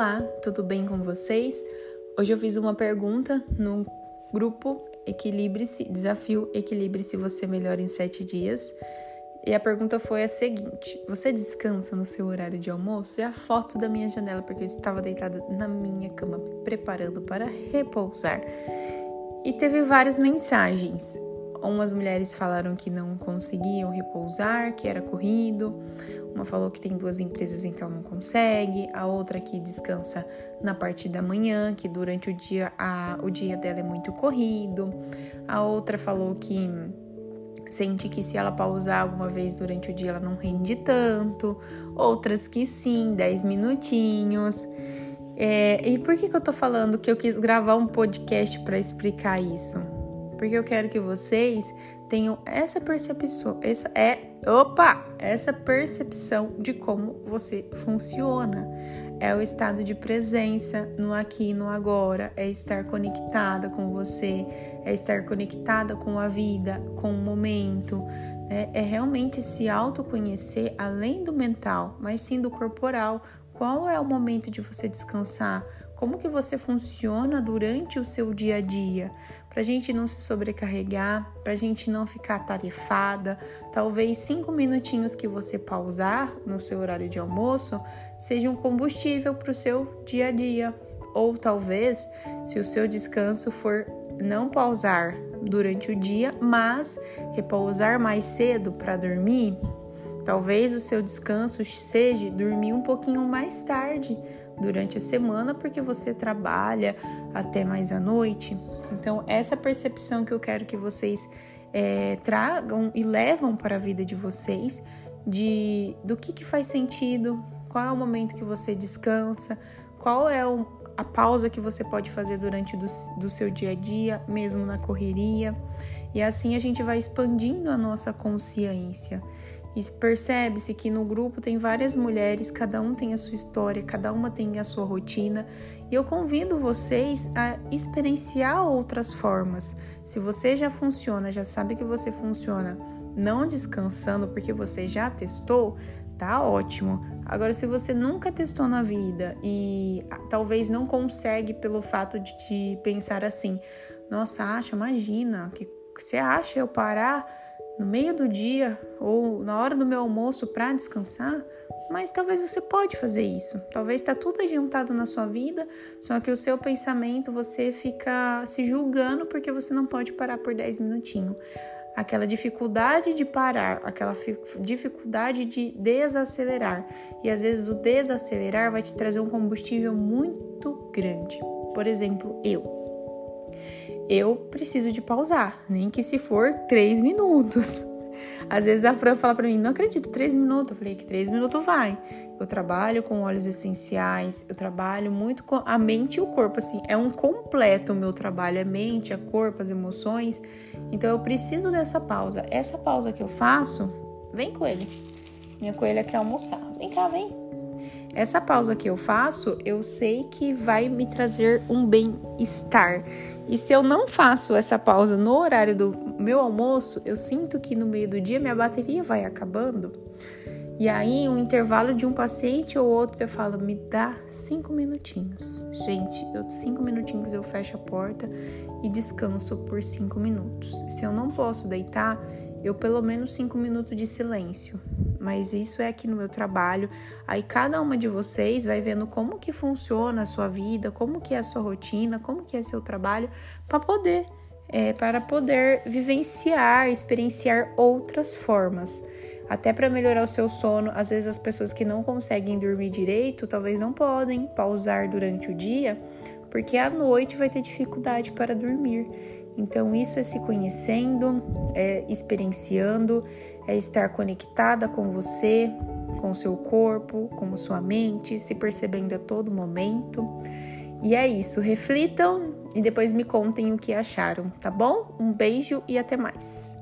Olá, tudo bem com vocês? Hoje eu fiz uma pergunta no grupo Equilibre-se, desafio Equilibre-se você melhor em 7 dias. E a pergunta foi a seguinte: Você descansa no seu horário de almoço? É a foto da minha janela, porque eu estava deitada na minha cama, preparando para repousar. E teve várias mensagens. Umas mulheres falaram que não conseguiam repousar, que era corrido. Uma falou que tem duas empresas, então não consegue. A outra que descansa na parte da manhã, que durante o dia a, o dia dela é muito corrido. A outra falou que sente que se ela pausar alguma vez durante o dia ela não rende tanto. Outras que sim, 10 minutinhos. É, e por que, que eu tô falando que eu quis gravar um podcast para explicar isso? Porque eu quero que vocês tenham essa percepção, essa é Opa! Essa percepção de como você funciona. É o estado de presença no aqui e no agora, é estar conectada com você, é estar conectada com a vida, com o momento, né? é realmente se autoconhecer além do mental, mas sim do corporal. Qual é o momento de você descansar? Como que você funciona durante o seu dia a dia? para a gente não se sobrecarregar, para a gente não ficar tarefada. Talvez cinco minutinhos que você pausar no seu horário de almoço seja um combustível para o seu dia a dia. Ou talvez, se o seu descanso for não pausar durante o dia, mas repousar mais cedo para dormir, talvez o seu descanso seja dormir um pouquinho mais tarde durante a semana, porque você trabalha até mais à noite. Então, essa percepção que eu quero que vocês é, tragam e levam para a vida de vocês de do que, que faz sentido, qual é o momento que você descansa, qual é o, a pausa que você pode fazer durante do, do seu dia a dia, mesmo na correria. E assim a gente vai expandindo a nossa consciência. E percebe-se que no grupo tem várias mulheres, cada um tem a sua história, cada uma tem a sua rotina, e eu convido vocês a experienciar outras formas. Se você já funciona, já sabe que você funciona não descansando porque você já testou, tá ótimo. Agora, se você nunca testou na vida e talvez não consegue pelo fato de te pensar assim, nossa, acha, imagina, que você acha eu parar no meio do dia ou na hora do meu almoço para descansar, mas talvez você pode fazer isso. Talvez está tudo adiantado na sua vida, só que o seu pensamento você fica se julgando porque você não pode parar por 10 minutinhos. Aquela dificuldade de parar, aquela dificuldade de desacelerar. E às vezes o desacelerar vai te trazer um combustível muito grande. Por exemplo, eu eu preciso de pausar, nem que se for três minutos. Às vezes a Fran fala para mim, não acredito, três minutos. Eu falei que três minutos vai. Eu trabalho com óleos essenciais, eu trabalho muito com a mente e o corpo, assim, é um completo o meu trabalho, é mente, é corpo, as emoções. Então eu preciso dessa pausa. Essa pausa que eu faço, vem coelho. Minha coelha quer almoçar. Vem cá, vem. Essa pausa que eu faço, eu sei que vai me trazer um bem-estar. E se eu não faço essa pausa no horário do meu almoço, eu sinto que no meio do dia minha bateria vai acabando. E aí, um intervalo de um paciente ou outro, eu falo, me dá cinco minutinhos. Gente, eu cinco minutinhos eu fecho a porta e descanso por cinco minutos. Se eu não posso deitar, eu pelo menos cinco minutos de silêncio mas isso é aqui no meu trabalho. Aí cada uma de vocês vai vendo como que funciona a sua vida, como que é a sua rotina, como que é seu trabalho, para poder é, para poder vivenciar, experienciar outras formas. Até para melhorar o seu sono, às vezes as pessoas que não conseguem dormir direito, talvez não podem pausar durante o dia, porque à noite vai ter dificuldade para dormir. Então, isso é se conhecendo, é experienciando, é estar conectada com você, com seu corpo, com sua mente, se percebendo a todo momento. E é isso, reflitam e depois me contem o que acharam, tá bom? Um beijo e até mais.